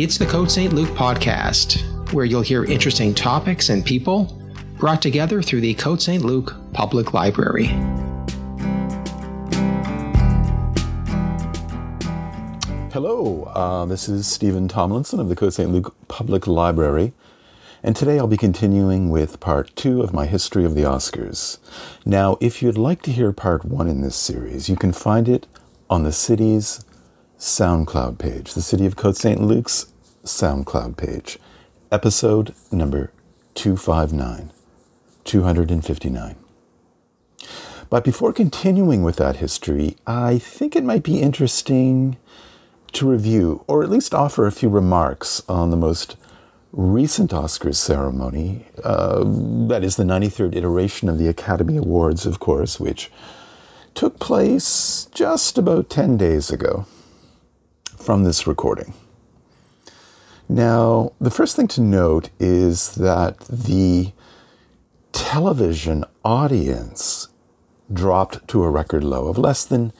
It's the Côte Saint-Luc podcast, where you'll hear interesting topics and people brought together through the Côte Saint-Luc Public Library. Hello, uh, this is Steven Tomlinson of the Côte Saint-Luc Public Library, and today I'll be continuing with part two of my history of the Oscars. Now, if you'd like to hear part one in this series, you can find it on the city's SoundCloud page, the City of Côte Saint-Luc's SoundCloud page, episode number 259, 259. But before continuing with that history, I think it might be interesting to review, or at least offer a few remarks on the most recent Oscars ceremony. Uh, that is the 93rd iteration of the Academy Awards, of course, which took place just about 10 days ago from this recording. Now, the first thing to note is that the television audience dropped to a record low of less than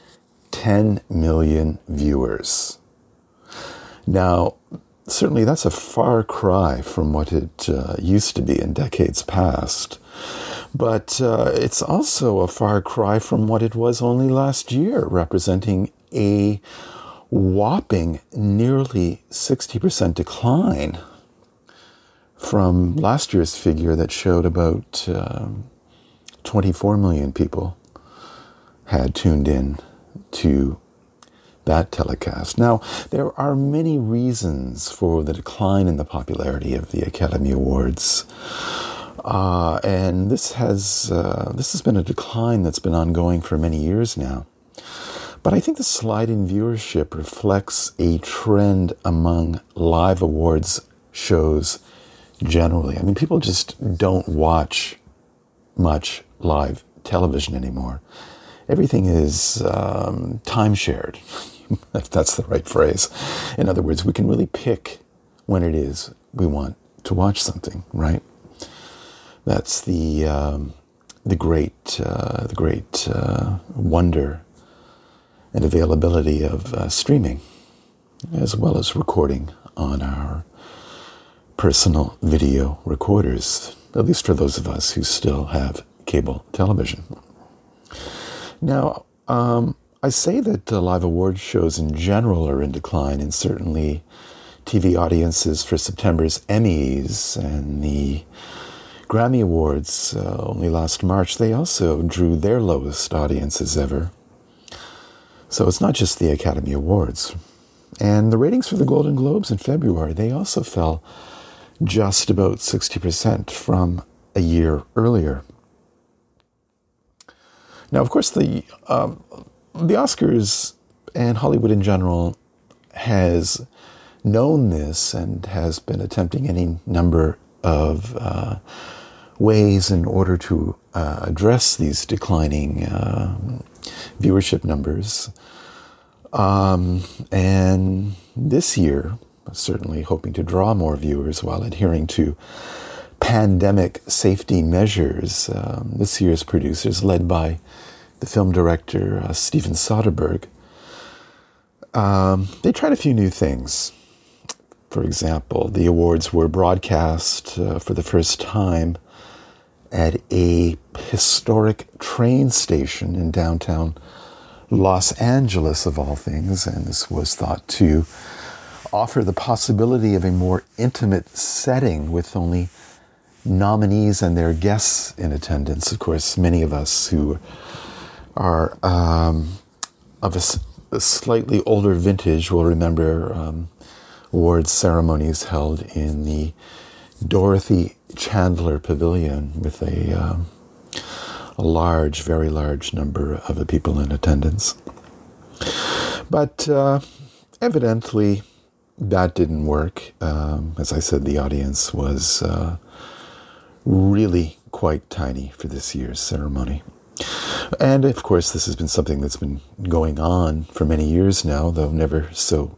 10 million viewers. Now, certainly that's a far cry from what it uh, used to be in decades past. But uh, it's also a far cry from what it was only last year, representing a whopping nearly 60% decline from last year's figure that showed about um, 24 million people had tuned in to that telecast. Now, there are many reasons for the decline in the popularity of the Academy Awards. Uh, and this has uh, this has been a decline that's been ongoing for many years now. But I think the slide in viewership reflects a trend among live awards shows generally. I mean, people just don't watch much live television anymore. Everything is um, time shared, if that's the right phrase. In other words, we can really pick when it is we want to watch something, right? That's the um, the great uh, the great uh, wonder and availability of uh, streaming, as well as recording on our personal video recorders, at least for those of us who still have cable television. Now, um, I say that uh, live award shows in general are in decline, and certainly TV audiences for September's Emmys and the Grammy Awards uh, only last March, they also drew their lowest audiences ever. So it's not just the Academy Awards. And the ratings for the Golden Globes in February, they also fell just about 60% from a year earlier. Now, of course, the, um, the Oscars and Hollywood in general has known this and has been attempting any number of uh, ways in order to uh, address these declining uh, viewership numbers. Um, and this year, certainly hoping to draw more viewers while adhering to pandemic safety measures. Um, this year's producers, led by the film director uh, Steven Soderbergh, um, they tried a few new things. For example, the awards were broadcast uh, for the first time at a historic train station in downtown Los Angeles, of all things, and this was thought to offer the possibility of a more intimate setting with only nominees and their guests in attendance. Of course, many of us who are um, of a, a, slightly older vintage will remember um, awards ceremonies held in the Dorothy Chandler Pavilion with a um, a large, very large number of the people in attendance. But uh, evidently, that didn't work. Um, as I said, the audience was uh, really quite tiny for this year's ceremony. And of course, this has been something that's been going on for many years now, though never so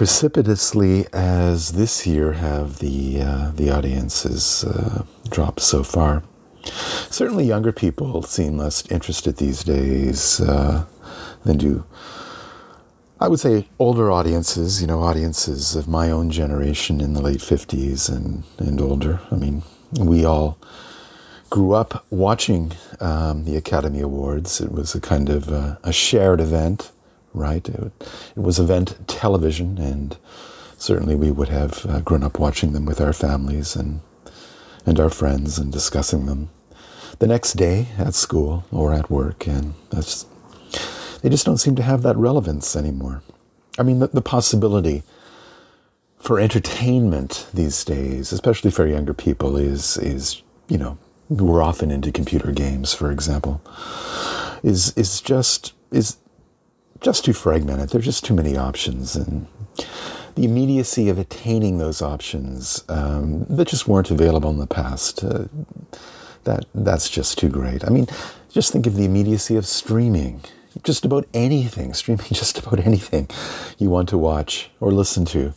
precipitously as this year have the uh, the audiences uh, dropped so far. Certainly, younger people seem less interested these days uh, than do I would say older audiences, you know, audiences of my own generation in the late 50s and, and older. I mean, we all grew up watching um, the Academy Awards. It was a kind of uh, a shared event, right? It, it, was event television, and certainly we would have uh, grown up watching them with our families and and our friends and discussing them the next day at school or at work, and that's they just don't seem to have that relevance anymore. I mean, the, the possibility for entertainment these days, especially for younger people, is is you know we're often into computer games, for example, is is just is just too fragmented. There's just too many options, and the immediacy of attaining those options um, that just weren't available in the past. Uh, that that's just too great. I mean, just think of the immediacy of streaming just about anything, streaming just about anything you want to watch or listen to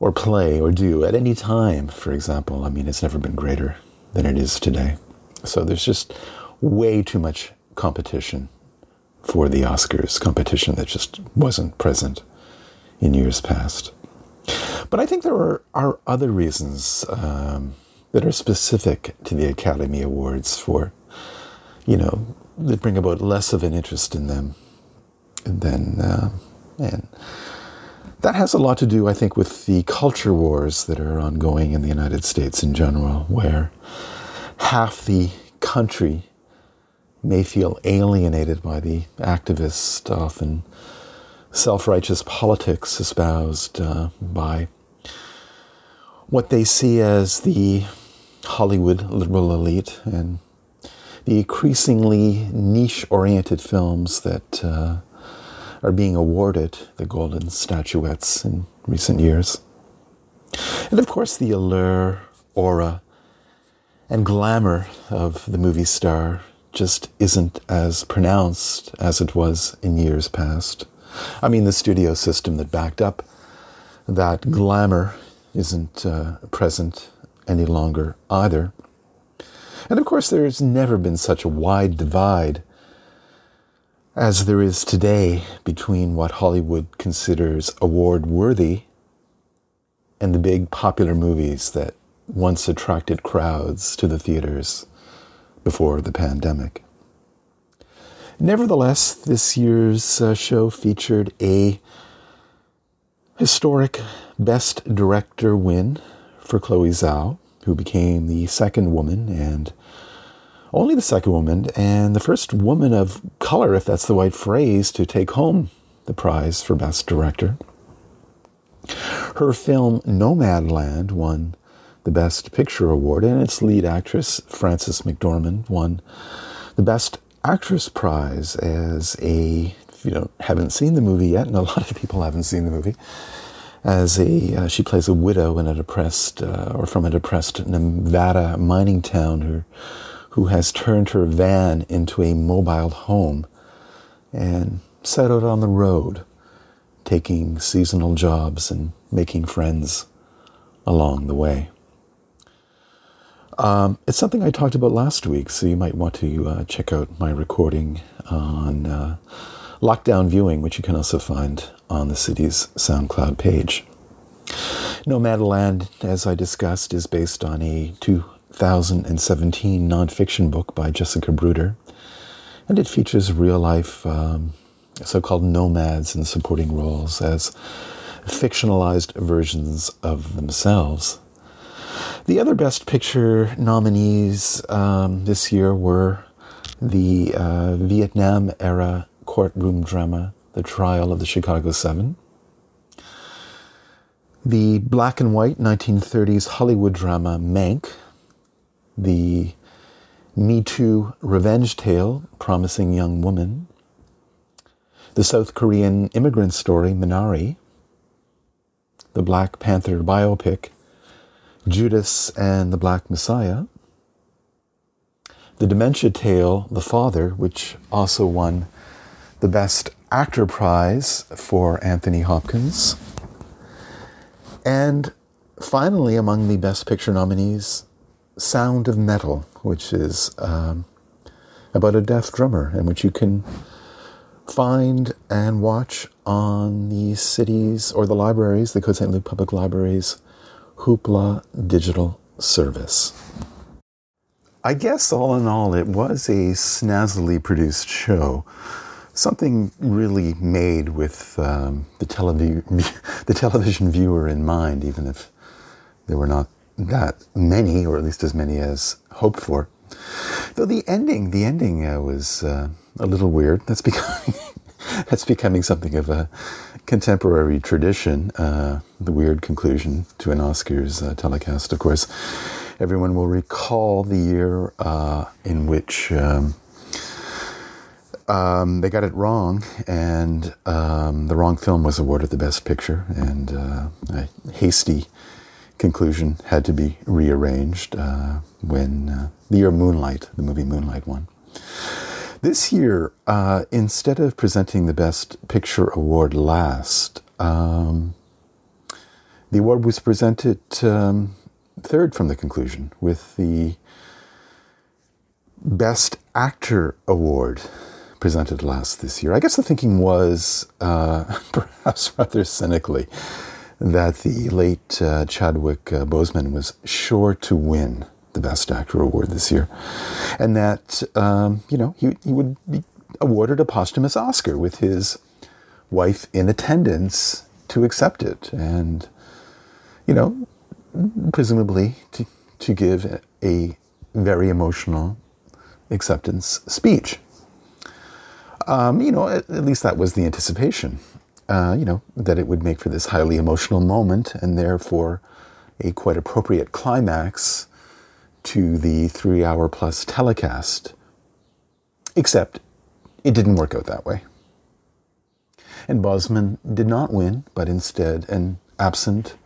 or play or do at any time, for example. I mean, it's never been greater than it is today. So there's just way too much competition for the Oscars, competition that just wasn't present in years past. But I think there are, are other reasons um, that are specific to the Academy Awards for, you know, that bring about less of an interest in them than uh, and that has a lot to do, I think, with the culture wars that are ongoing in the United States in general, where half the country may feel alienated by the activist, often self righteous politics espoused uh, by what they see as the Hollywood liberal elite and the increasingly niche oriented films that uh, are being awarded the golden statuettes in recent years. And of course, the allure, aura, and glamour of the movie star just isn't as pronounced as it was in years past. I mean, the studio system that backed up that glamour isn't uh, present any longer either. And of course, there's never been such a wide divide as there is today between what Hollywood considers award worthy and the big popular movies that once attracted crowds to the theaters before the pandemic. Nevertheless, this year's uh, show featured a historic Best Director win for Chloe Zhao who became the second woman and only the second woman and the first woman of color, if that's the right phrase, to take home the prize for Best Director. Her film Nomadland won the Best Picture Award, and its lead actress, Frances McDormand, won the Best Actress prize as a, if you know, haven't seen the movie yet, and a lot of people haven't seen the movie, as a uh, she plays a widow in a depressed uh, or from a depressed Nevada mining town who who has turned her van into a mobile home and set out on the road taking seasonal jobs and making friends along the way. Um, it's something I talked about last week, so you might want to uh, check out my recording on uh, lockdown viewing, which you can also find on the city's SoundCloud page. Nomadland, as I discussed, is based on a 2017 nonfiction book by Jessica Bruder, and it features real life um, so called nomads in supporting roles as fictionalized versions of themselves. The other Best Picture nominees um, this year were the uh, Vietnam era courtroom drama, The Trial of the Chicago Seven, the black and white 1930s Hollywood drama Mank, the Me Too revenge tale, Promising Young Woman, the South Korean immigrant story Minari, the Black Panther biopic Judas and the Black Messiah, the dementia tale The Father, which also won the Best Actor Prize for Anthony Hopkins. And finally, among the Best Picture nominees, Sound of Metal, which is um, about a deaf drummer, in which you can find and watch on the cities or the libraries, the Côte Saint-Luc Public Libraries Hoopla digital service. I guess all in all, it was a snazzily produced show. Something really made with um, the, televi- the television viewer in mind, even if there were not that many, or at least as many as hoped for. Though the ending, the ending uh, was uh, a little weird. That's becoming that's becoming something of a contemporary tradition. Uh, the weird conclusion to an Oscars uh, telecast, of course. Everyone will recall the year uh, in which um, um, they got it wrong, and um, the wrong film was awarded the Best Picture, and uh, a hasty conclusion had to be rearranged uh, when uh, the year Moonlight, the movie Moonlight, won. This year, uh, instead of presenting the Best Picture award last, um, the award was presented um, third from the conclusion with the Best Actor award presented last this year. I guess the thinking was, uh, perhaps rather cynically, that the late uh, Chadwick uh, Boseman was sure to win the Best Actor award this year, and that um, you know he, he would be awarded a posthumous Oscar with his wife in attendance to accept it, and you know presumably to, to give a very emotional acceptance speech. Um, you know, at, at, least that was the anticipation. Uh, you know, that it would make for this highly emotional moment and therefore a quite appropriate climax to the three hour plus telecast. Except it didn't work out that way. And Boseman did not win, but instead an absent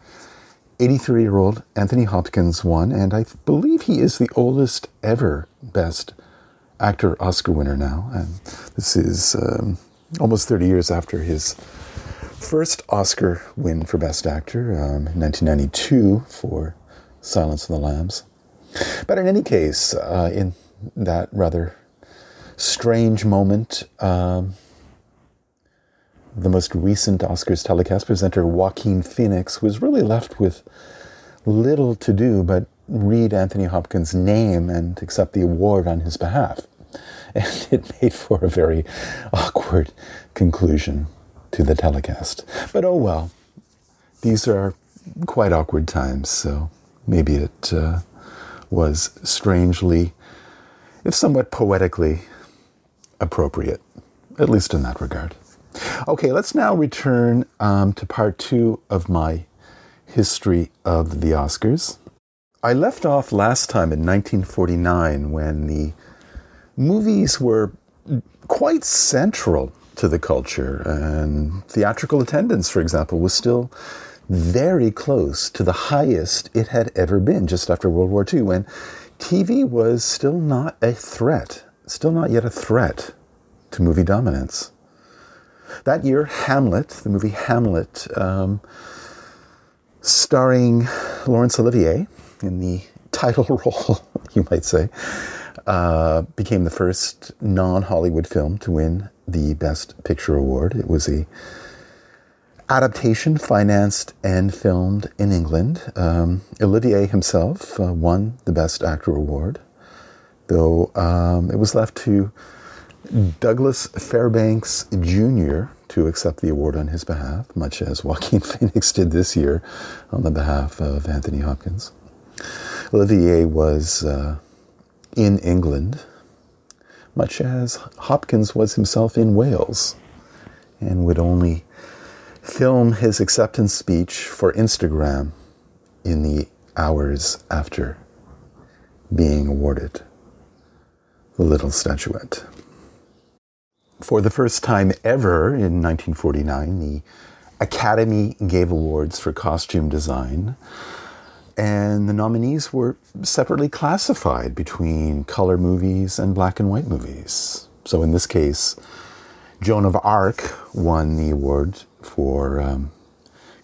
83 year old Anthony Hopkins won, and I believe he is the oldest ever Best Actor Oscar winner now. And this is um, almost 30 years after his first Oscar win for Best Actor um, in 1992 for Silence of the Lambs. But in any case, uh, in that rather strange moment, um, the most recent Oscars telecast presenter, Joaquin Phoenix, was really left with little to do but read Anthony Hopkins' name and accept the award on his behalf. And it made for a very awkward conclusion to the telecast. But oh well, these are quite awkward times, so maybe it uh, was strangely, if somewhat poetically, appropriate, at least in that regard. Okay, let's now return um, to part two of my history of the Oscars. I left off last time in 1949 when the movies were quite central to the culture, and theatrical attendance, for example, was still very close to the highest it had ever been just after World War II, when TV was still not a threat, still not yet a threat to movie dominance. That year, Hamlet, the movie Hamlet, um, starring Laurence Olivier in the title role, you might say, uh, became the first non Hollywood film to win the Best Picture Award. It was a adaptation financed and filmed in England. Um, Olivier himself uh, won the Best Actor award, though um, it was left to Douglas Fairbanks Jr. to accept the award on his behalf, much as Joaquin Phoenix did this year on the behalf of Anthony Hopkins. Olivier was uh, in England, much as Hopkins was himself in Wales, and would only film his acceptance speech for Instagram in the hours after being awarded the little statuette. For the first time ever in 1949, the Academy gave awards for costume design, and the nominees were separately classified between color movies and black and white movies. So in this case, Joan of Arc won the award for um,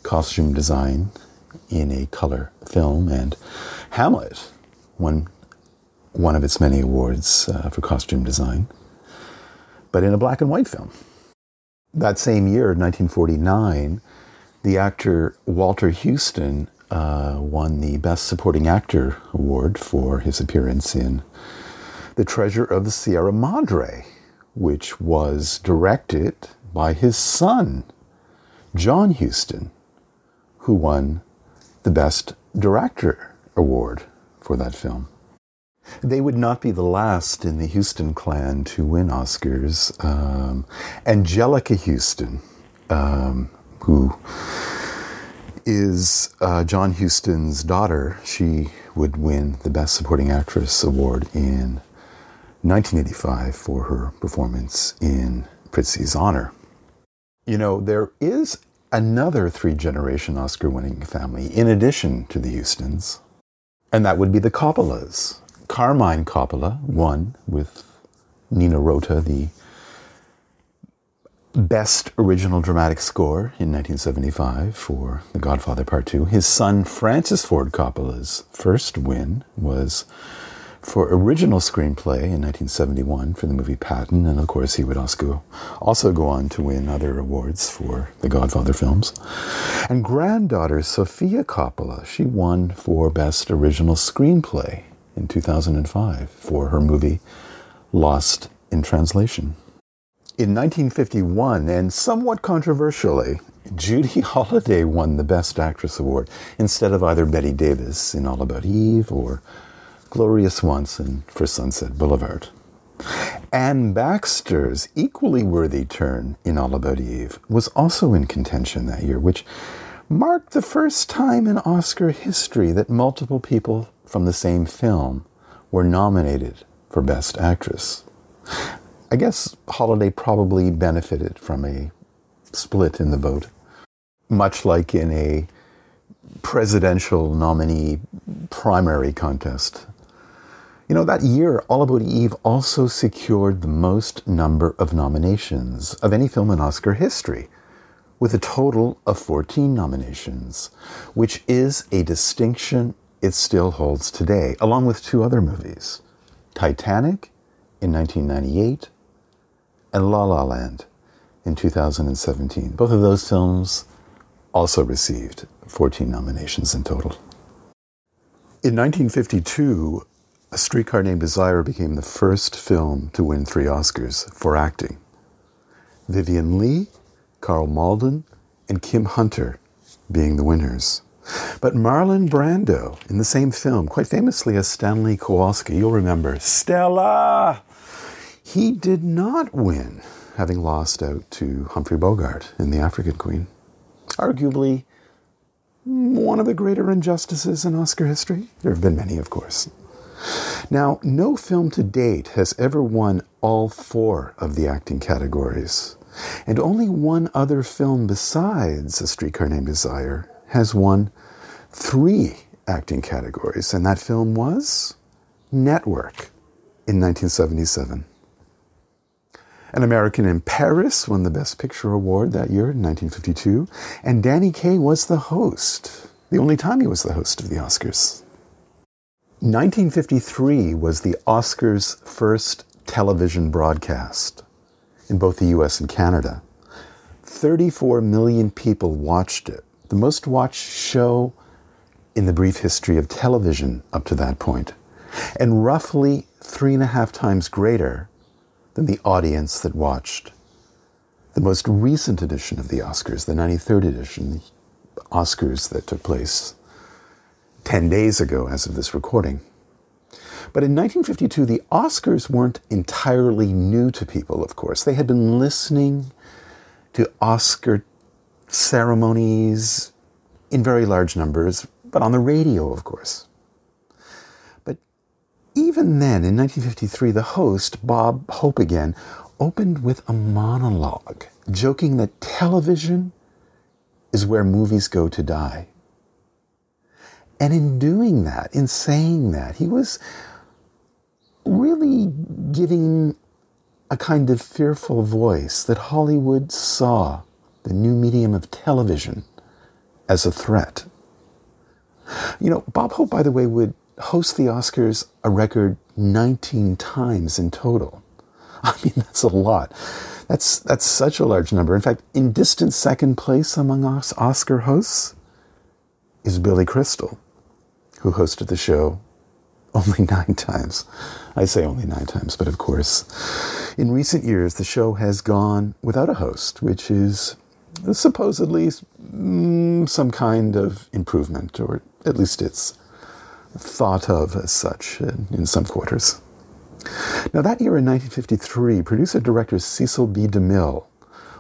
costume design in a color film, and Hamlet won one of its many awards uh, for costume design but in a black and white film. that same year, 1949, the actor Walter Huston uh, won the Best Supporting Actor award for his appearance in The Treasure of the Sierra Madre, which was directed by his son, John Huston, who won the Best Director award for that film. They would not be the last in the Huston clan to win Oscars. Um, Anjelica Huston, um, who is uh, John Huston's daughter, she would win the Best Supporting Actress award in 1985 for her performance in Prizzi's Honor. You know, there is another three generation Oscar winning family in addition to the Hustons, and that would be the Coppolas. Carmine Coppola won with Nino Rota the Best Original Dramatic Score in 1975 for The Godfather Part 2. His son Francis Ford Coppola's first win was for original screenplay in 1971 for the movie Patton, and of course he would also, also go on to win other awards for the Godfather films. And granddaughter Sofia Coppola, she won for Best Original Screenplay in 2005 for her movie Lost in Translation. In 1951, and somewhat controversially, Judy Holliday won the Best Actress Award instead of either Bette Davis in All About Eve or Gloria Swanson for Sunset Boulevard. Anne Baxter's equally worthy turn in All About Eve was also in contention that year, which marked the first time in Oscar history that multiple people from the same film were nominated for Best Actress. I guess Holliday probably benefited from a split in the vote, much like in a presidential nominee primary contest. You know, that year, All About Eve also secured the most number of nominations of any film in Oscar history, with a total of 14 nominations, which is a distinction it still holds today, along with two other movies Titanic in 1998 and La La Land in 2017. Both of those films also received 14 nominations in total. In 1952, a Streetcar Named Desire became the first film to win three Oscars for acting. Vivien Leigh, Karl Malden, and Kim Hunter being the winners. But Marlon Brando, in the same film, quite famously as Stanley Kowalski, you'll remember, Stella! He did not win, having lost out to Humphrey Bogart in The African Queen. Arguably, one of the greater injustices in Oscar history. There have been many, of course. Now, no film to date has ever won all four of the acting categories, and only one other film besides A Streetcar Named Desire has won three acting categories, and that film was Network in 1977. An American in Paris won the Best Picture Award that year in 1952, and Danny Kaye was the host, the only time he was the host of the Oscars. 1953 was the Oscars' first television broadcast in both the US and Canada. 34 million people watched it, the most watched show in the brief history of television up to that point, and roughly three and a half times greater than the audience that watched the most recent edition of the Oscars, the 93rd edition, the Oscars that took place 10 days ago as of this recording. But in 1952, the Oscars weren't entirely new to people, of course. They had been listening to Oscar ceremonies in very large numbers, but on the radio, of course. But even then, in 1953, the host, Bob Hope again, opened with a monologue, joking that television is where movies go to die. And in doing that, in saying that, he was really giving a kind of fearful voice that Hollywood saw the new medium of television as a threat. You know, Bob Hope, by the way, would host the Oscars a record 19 times in total. I mean, that's a lot. That's, that's such a large number. In fact, in distant second place among Oscar hosts is Billy Crystal, who hosted the show only nine times. I say only nine times, but of course, in recent years, the show has gone without a host, which is supposedly mm, some kind of improvement, or at least it's thought of as such in, in some quarters. Now, that year in 1953, producer director Cecil B. DeMille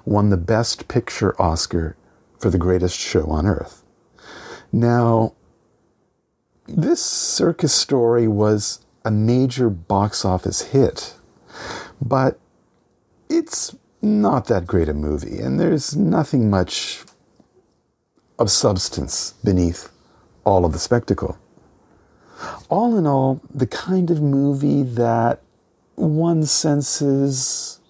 won the Best Picture Oscar for The Greatest Show on Earth. Now, this circus story was a major box office hit, but it's not that great a movie, and there's nothing much of substance beneath all of the spectacle. All in all, the kind of movie that one senses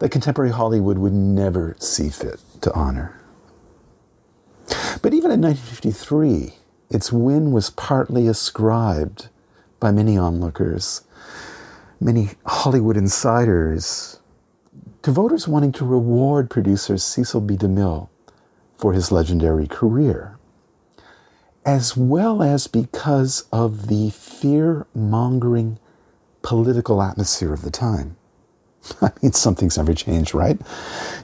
that contemporary Hollywood would never see fit to honor. But even in 1953, its win was partly ascribed by many onlookers, many Hollywood insiders, to voters wanting to reward producer Cecil B. DeMille for his legendary career, as well as because of the fear mongering political atmosphere of the time. I mean, something's never changed, right?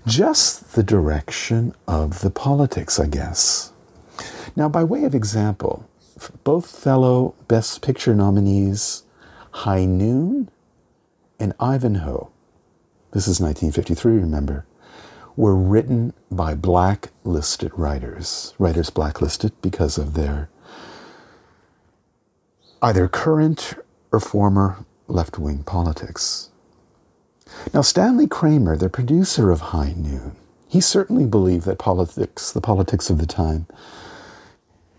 Just the direction of the politics, I guess. Now, by way of example, both fellow Best Picture nominees, High Noon and Ivanhoe, this is 1953, remember, were written by blacklisted writers. Writers blacklisted because of their either current or former left wing politics. Now, Stanley Kramer, the producer of High Noon, he certainly believed that politics, the politics of the time,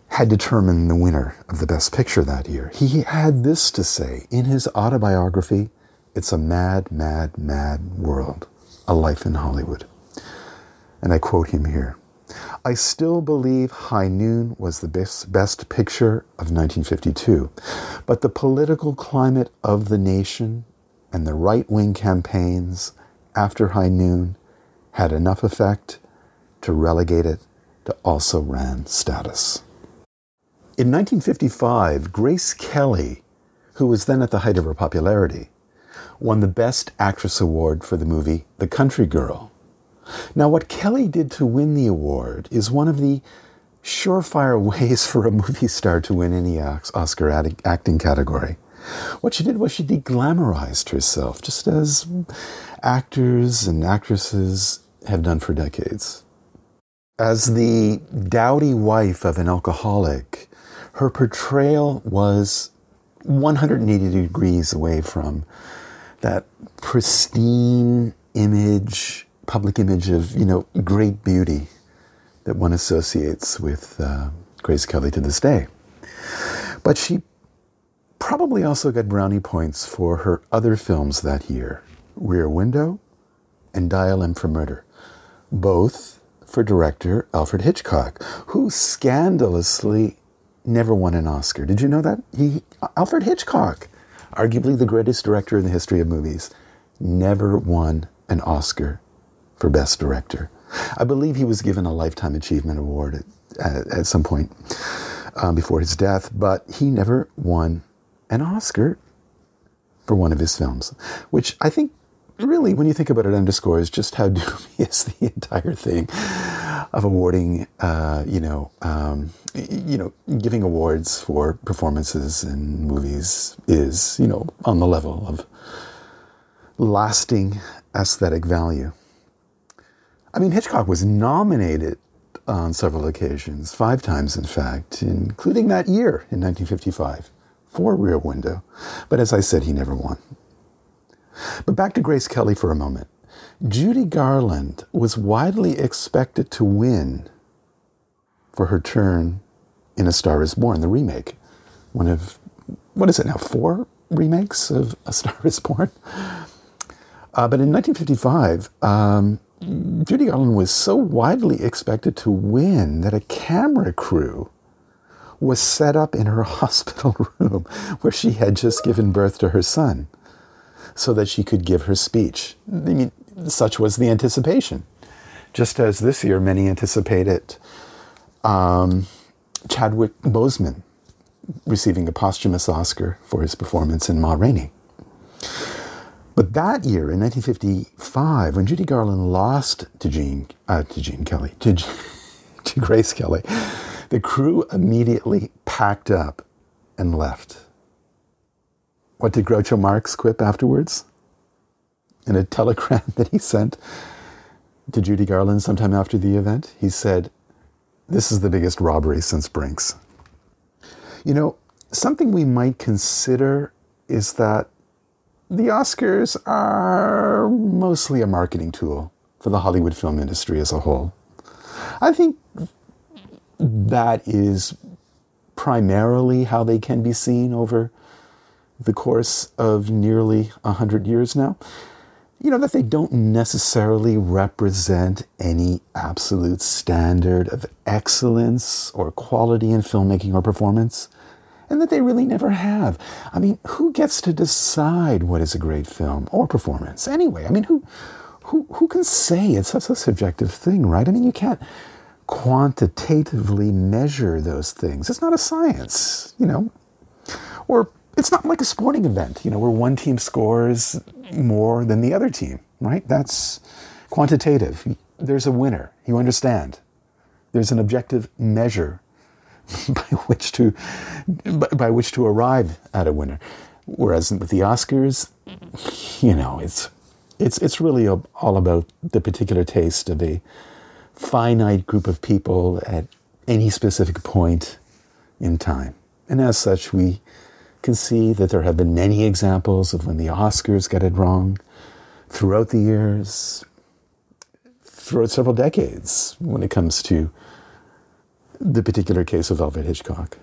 had determined the winner of the Best Picture that year. He had this to say in his autobiography, it's a mad, mad, mad world, a life in Hollywood. And I quote him here I still believe High Noon was the best, best picture of 1952, but the political climate of the nation and the right wing campaigns after High Noon had enough effect to relegate it to also ran status. In 1955, Grace Kelly, who was then at the height of her popularity, won the Best Actress Award for the movie The Country Girl. Now, what Kelly did to win the award is one of the surefire ways for a movie star to win any Oscar acting category. What she did was she deglamorized herself, just as actors and actresses have done for decades. As the dowdy wife of an alcoholic, her portrayal was 180 degrees away from that pristine image, public image of, you know, great beauty that one associates with uh, Grace Kelly to this day. But she probably also got brownie points for her other films that year Rear Window and Dial M for Murder, both for director Alfred Hitchcock, who scandalously never won an Oscar. Did you know that? He, Alfred Hitchcock arguably the greatest director in the history of movies, never won an Oscar for Best Director. I believe he was given a Lifetime Achievement Award at, at, at some point um, before his death, but he never won an Oscar for one of his films, which I think really, when you think about it, underscores just how dubious the entire thing of awarding, uh, you know, um, you know, giving awards for performances in movies is, you know, on the level of lasting aesthetic value. I mean, Hitchcock was nominated on several occasions, five times in fact, including that year in 1955 for Rear Window. But as I said, he never won. But back to Grace Kelly for a moment. Judy Garland was widely expected to win for her turn in A Star is Born, the remake. One of, what is it now, four remakes of A Star is Born? Uh, but in 1955, um, Judy Garland was so widely expected to win that a camera crew was set up in her hospital room where she had just given birth to her son so that she could give her speech. I mean, such was the anticipation. Just as this year, many anticipated um, Chadwick Boseman receiving a posthumous Oscar for his performance in Ma Rainey. But that year, in 1955, when Judy Garland lost to Gene, uh, to Gene Kelly, to, to Grace Kelly, the crew immediately packed up and left. What did Groucho Marx quip afterwards? In a telegram that he sent to Judy Garland sometime after the event, he said, This is the biggest robbery since Brinks. You know, something we might consider is that the Oscars are mostly a marketing tool for the Hollywood film industry as a whole. I think that is primarily how they can be seen over the course of nearly 100 years now. You know, that they don't necessarily represent any absolute standard of excellence or quality in filmmaking or performance and that they really never have. I mean, who gets to decide what is a great film or performance anyway? I mean, who who who can say it's such a subjective thing, right? I mean, you can't quantitatively measure those things. It's not a science, you know. Or it's not like a sporting event, you know, where one team scores more than the other team, right? That's quantitative. There's a winner. You understand. There's an objective measure by which to by which to arrive at a winner. Whereas with the Oscars, you know, it's it's it's really all about the particular taste of a finite group of people at any specific point in time. And as such, we can see that there have been many examples of when the Oscars got it wrong throughout the years, throughout several decades, when it comes to the particular case of Alfred Hitchcock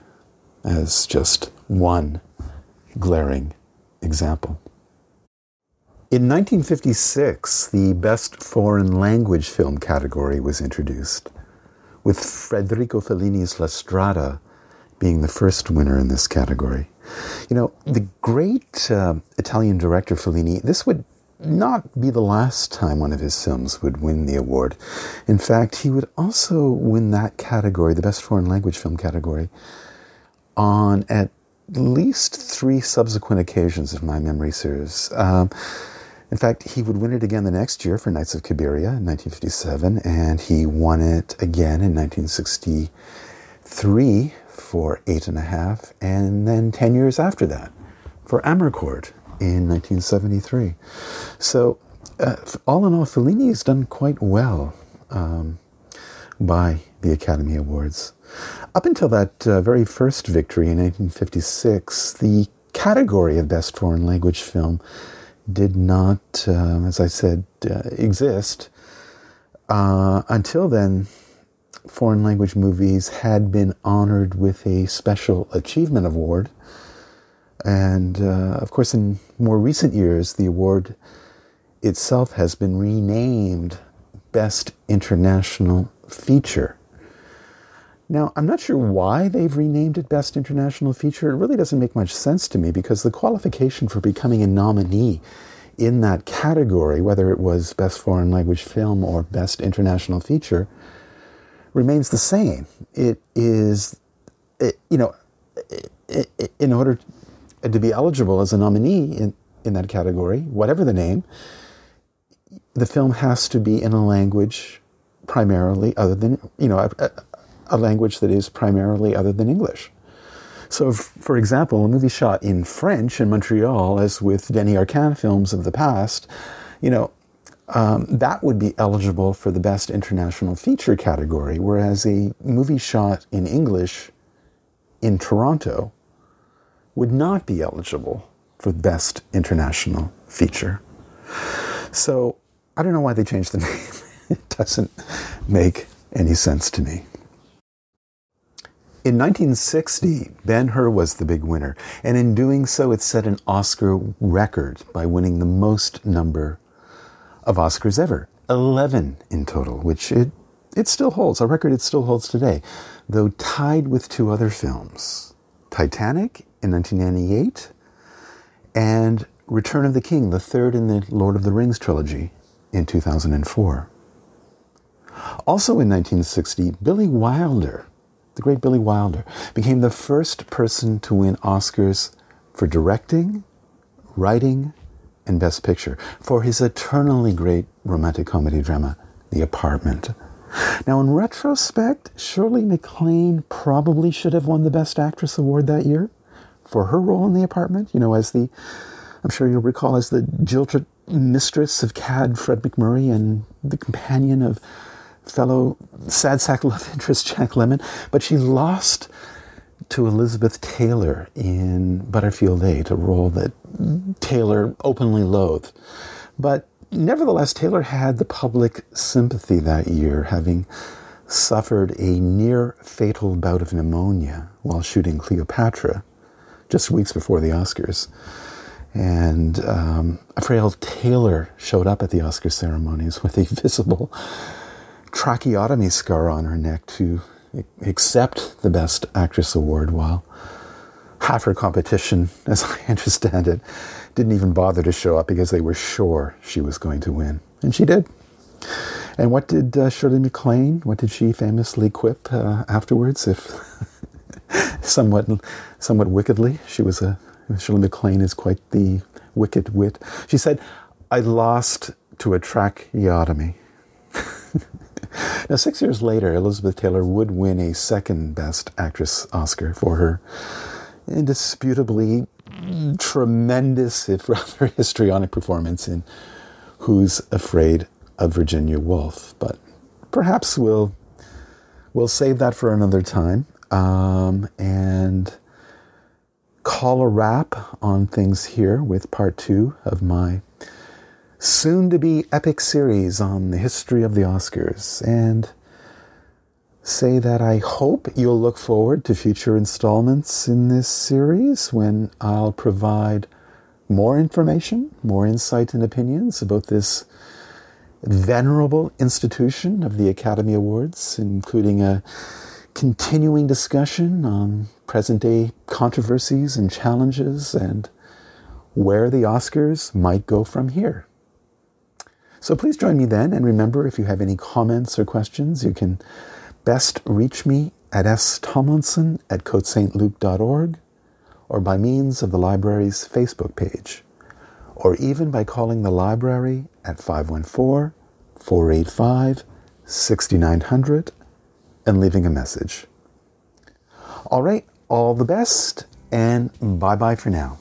as just one glaring example. In 1956, the Best Foreign Language Film category was introduced, with Federico Fellini's La Strada being the first winner in this category. You know, the great uh, Italian director Fellini, this would not be the last time one of his films would win the award. In fact, he would also win that category, the Best Foreign Language Film category, on at least three subsequent occasions, if my memory serves. Um, in fact, he would win it again the next year for Nights of Cabiria in 1957, and he won it again in 1963 for Eight and a Half, and then 10 years after that for Amarcord in 1973. So, uh, all in all, Fellini has done quite well um, by the Academy Awards. Up until that uh, very first victory in 1956, the category of Best Foreign Language Film did not, uh, as I said, uh, exist. Uh, until then, foreign language movies had been honored with a Special Achievement Award and uh, of course, in more recent years, the award itself has been renamed Best International Feature. Now, I'm not sure why they've renamed it Best International Feature. It really doesn't make much sense to me because the qualification for becoming a nominee in that category, whether it was Best Foreign Language Film or Best International Feature, remains the same. It is, it, you know, in order to be eligible as a nominee in, in that category, whatever the name, the film has to be in a language primarily other than, you know, a, a language that is primarily other than English. So, if, for example, a movie shot in French in Montreal, as with Denys Arcand films of the past, you know, um, that would be eligible for the Best International Feature category, whereas a movie shot in English in Toronto would not be eligible for Best International Feature. So I don't know why they changed the name. it doesn't make any sense to me. In 1960, Ben Hur was the big winner, and in doing so, it set an Oscar record by winning the most number of Oscars ever. 11 in total, which it, it still holds, a record it still holds today, though tied with two other films Titanic in 1998, and Return of the King, the third in the Lord of the Rings trilogy, in 2004. Also in 1960, Billy Wilder, the great Billy Wilder, became the first person to win Oscars for directing, writing, and Best Picture for his eternally great romantic comedy drama, The Apartment. Now, in retrospect, Shirley MacLaine probably should have won the Best Actress award that year for her role in The Apartment, you know, as the, I'm sure you'll recall, as the jilted mistress of Cad Fred MacMurray and the companion of fellow sad sack love interest Jack Lemmon. But she lost to Elizabeth Taylor in Butterfield 8, a role that Taylor openly loathed. But nevertheless, Taylor had the public sympathy that year, having suffered a near fatal bout of pneumonia while shooting Cleopatra just weeks before the Oscars. And um, frail Taylor showed up at the Oscar ceremonies with a visible tracheotomy scar on her neck to accept the Best Actress award while half her competition, as I understand it, didn't even bother to show up because they were sure she was going to win. And she did. And what did uh, Shirley MacLaine, what did she famously quip uh, afterwards, if somewhat, somewhat wickedly? She was a, Shirley MacLaine is quite the wicked wit. She said, I lost to a tracheotomy. Now, six years later, Elizabeth Taylor would win a second Best Actress Oscar for her indisputably tremendous, if rather histrionic performance in Who's Afraid of Virginia Woolf. But perhaps we'll we'll save that for another time um, and call a wrap on things here with part two of my soon to be epic series on the history of the Oscars and say that I hope you'll look forward to future installments in this series when I'll provide more information, more insight and opinions about this venerable institution of the Academy Awards, including a continuing discussion on present day controversies and challenges and where the Oscars might go from here. So please join me then. And remember, if you have any comments or questions, you can best reach me at stomlinson at cotesaintluc.org or by means of the library's Facebook page, or even by calling the library at 514 485 6900 and leaving a message. All right, all the best, and bye bye for now.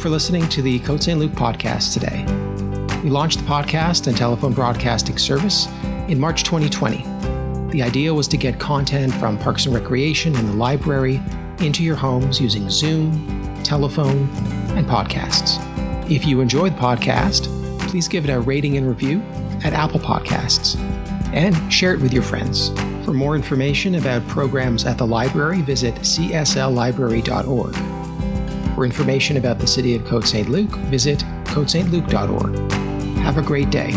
For listening to the Côte St. Luc podcast today. We launched the podcast and telephone broadcasting service in March 2020. The idea was to get content from Parks and Recreation and the library into your homes using Zoom, telephone, and podcasts. If you enjoyed the podcast, please give it a rating and review at Apple Podcasts and share it with your friends. For more information about programs at the library, visit csllibrary.org. For information about the city of Côte St. Luc, visit cotesaintluc.org. Have a great day.